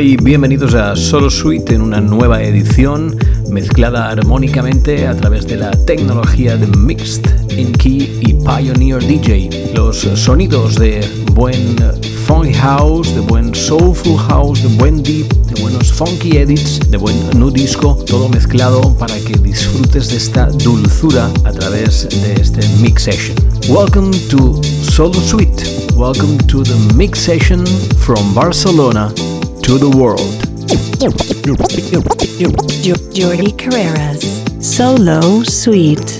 Y bienvenidos a Solo Suite en una nueva edición mezclada armónicamente a través de la tecnología de Mixed in Key y Pioneer DJ. Los sonidos de buen funky house, de buen soulful house, de buen deep, de buenos funky edits, de buen nu disco, todo mezclado para que disfrutes de esta dulzura a través de este mix session. Welcome to Solo Suite. Welcome to the mix session from Barcelona. to the world. Jordi Carreras, Solo Suite.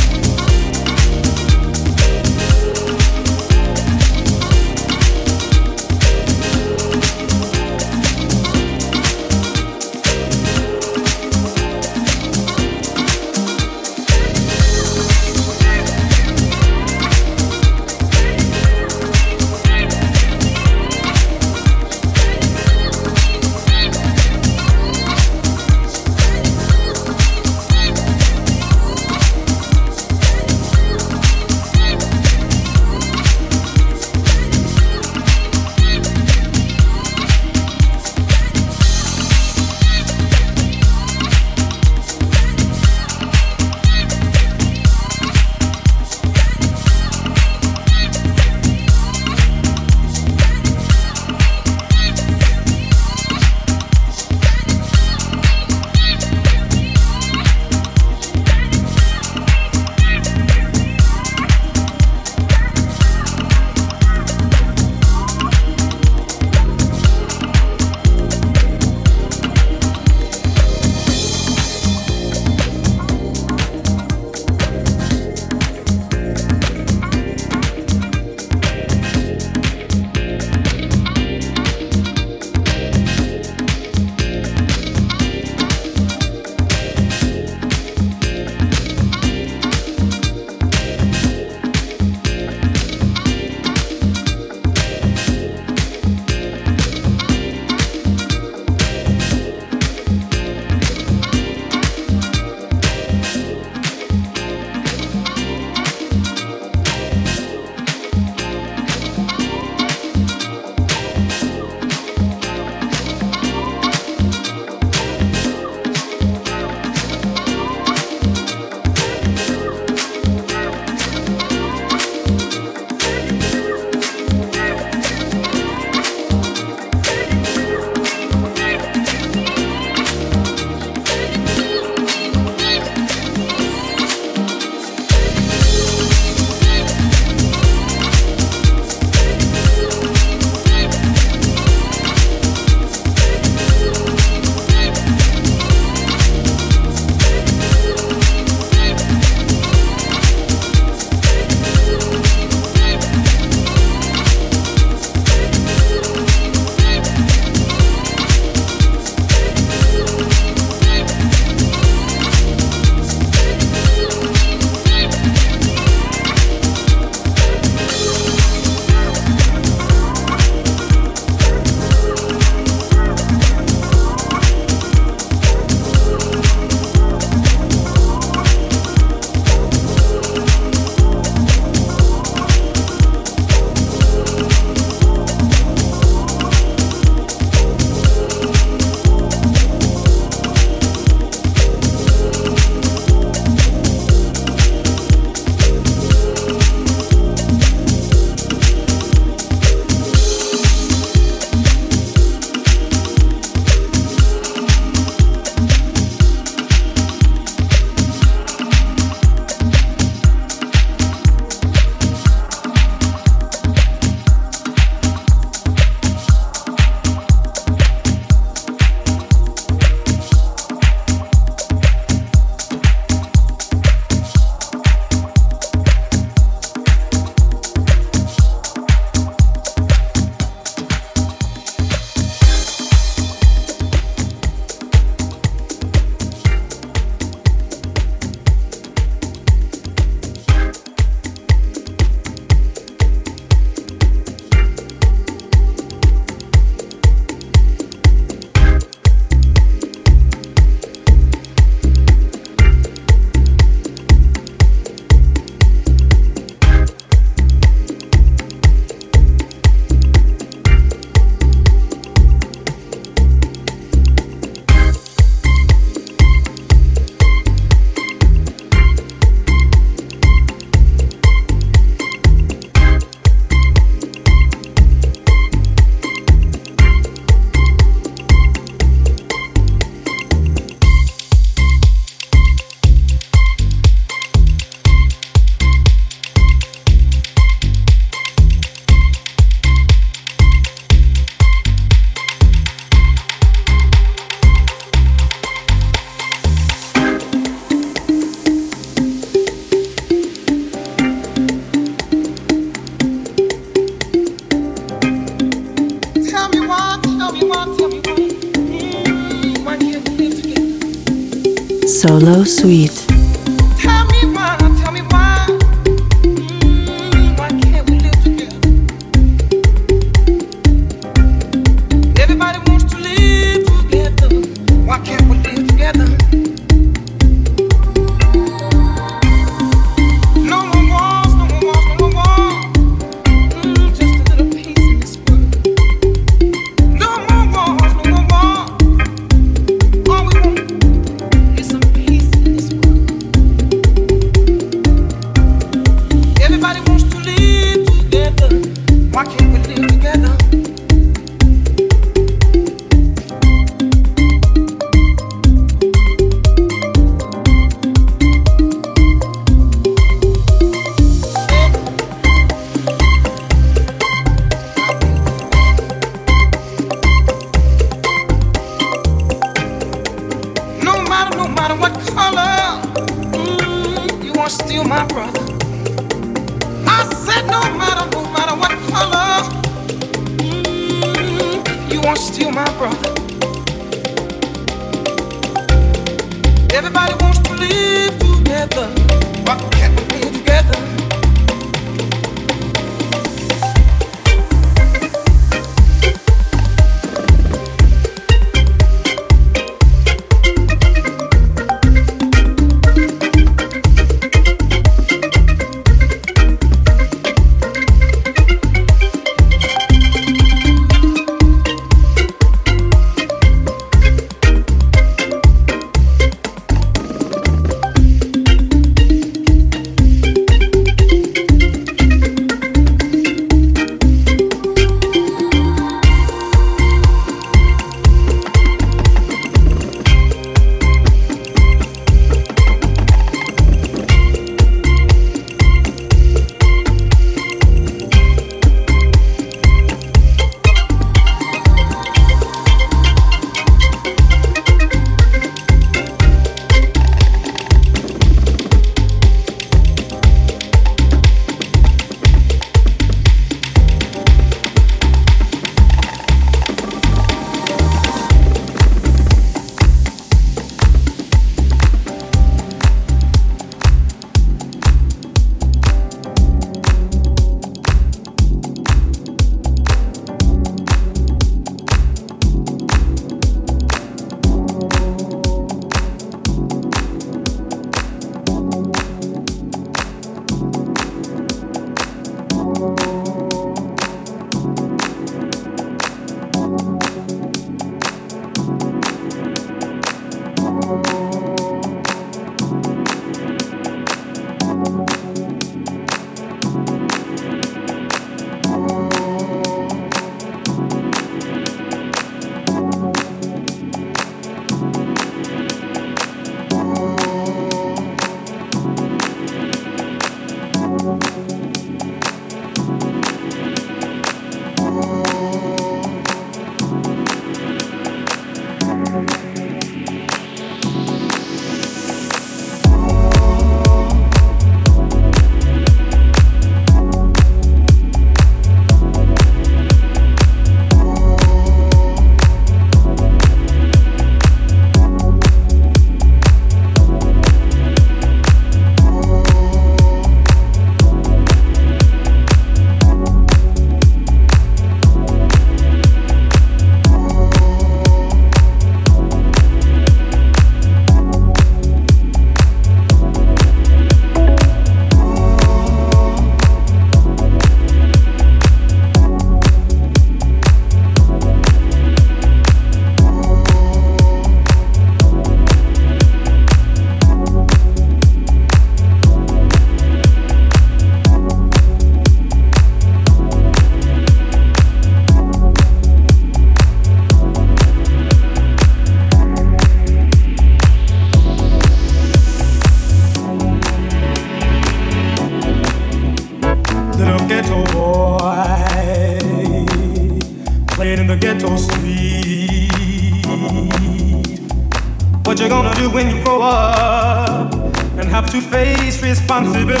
Responsibility?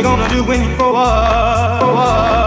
you gonna do when you grow up? Grow up?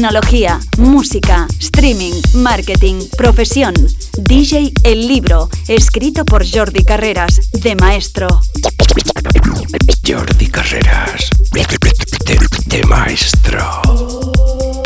Tecnología, música, streaming, marketing, profesión. DJ El Libro, escrito por Jordi Carreras, de maestro. Jordi Carreras, de, maestro.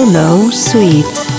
Down Low Suite.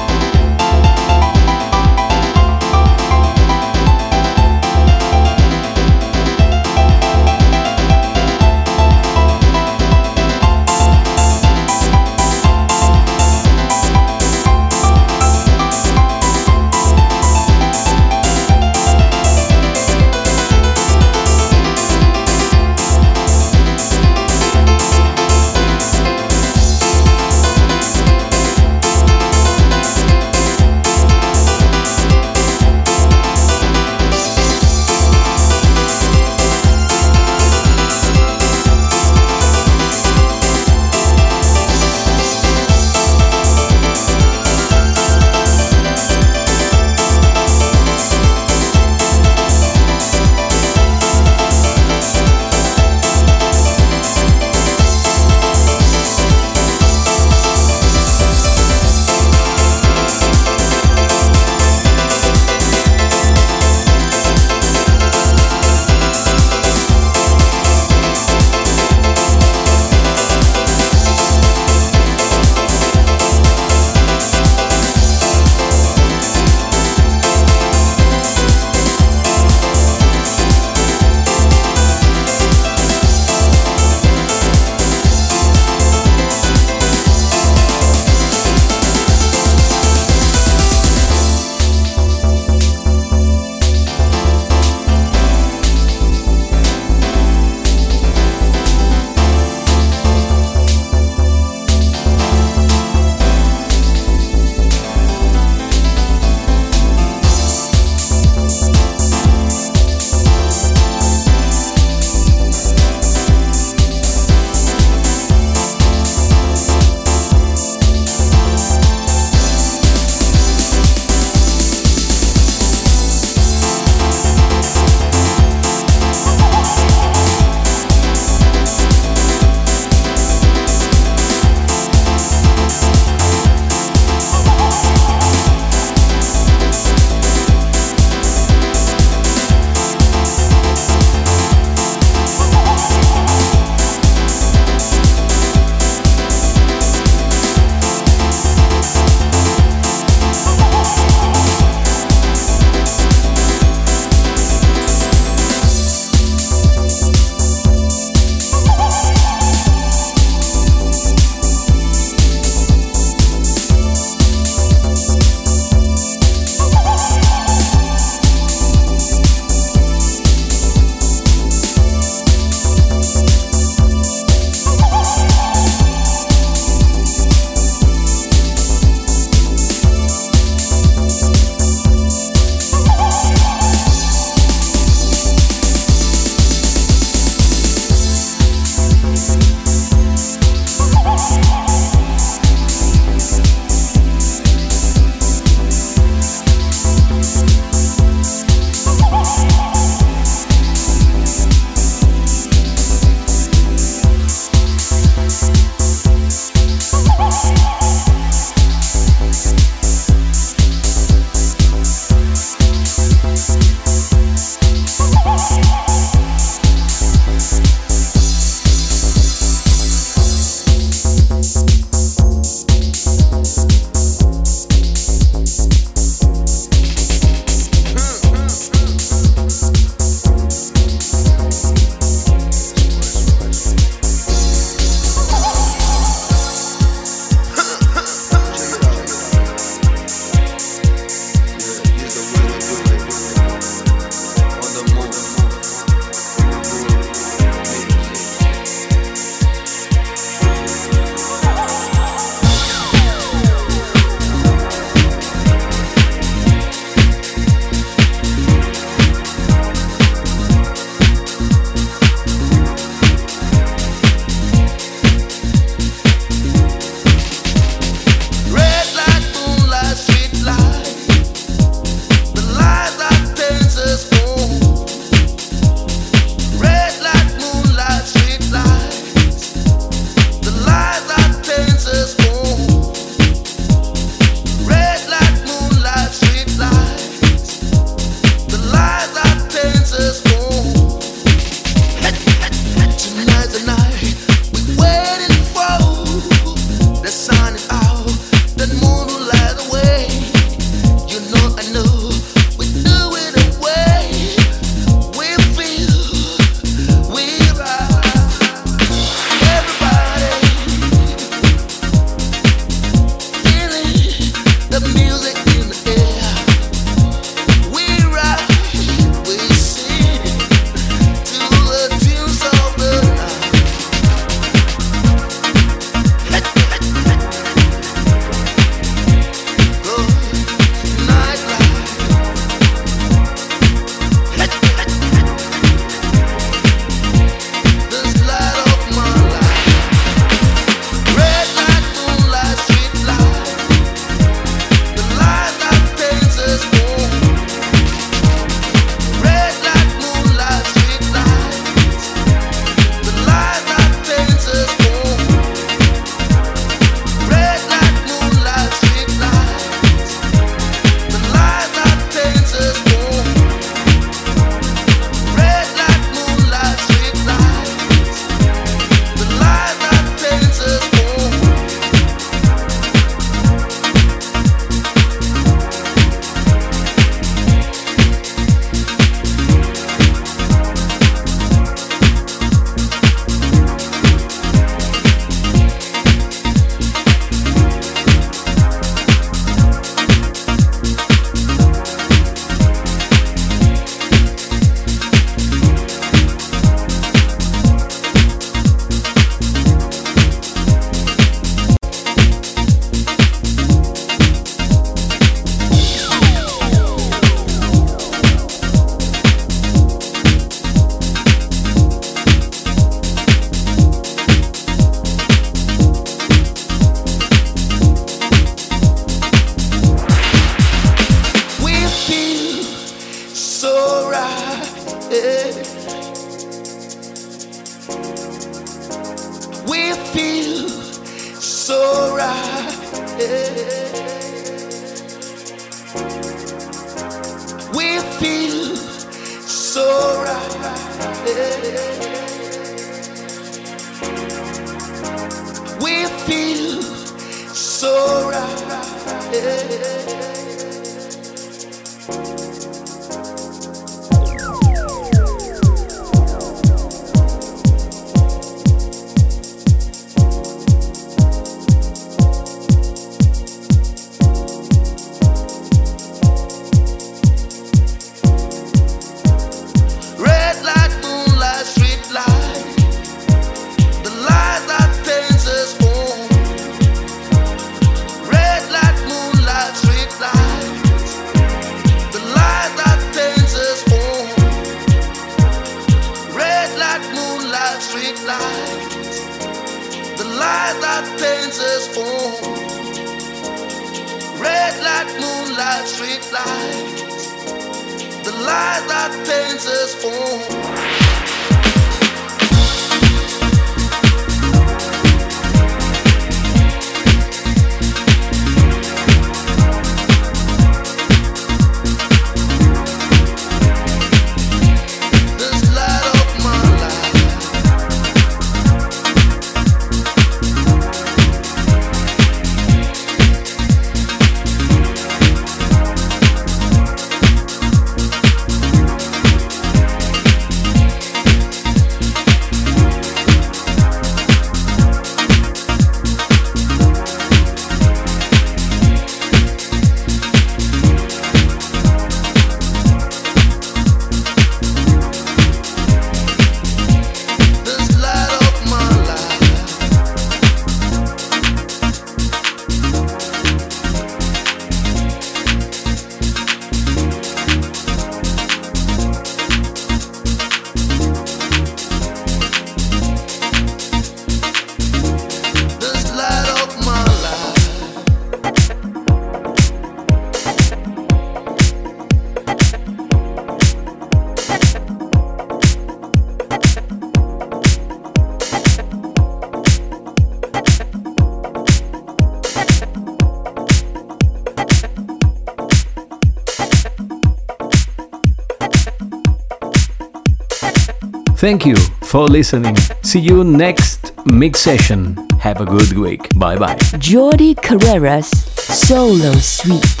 Thank you for listening. See you next mix session. Have a good week. Bye bye. Jordi Carreras Solo Suite.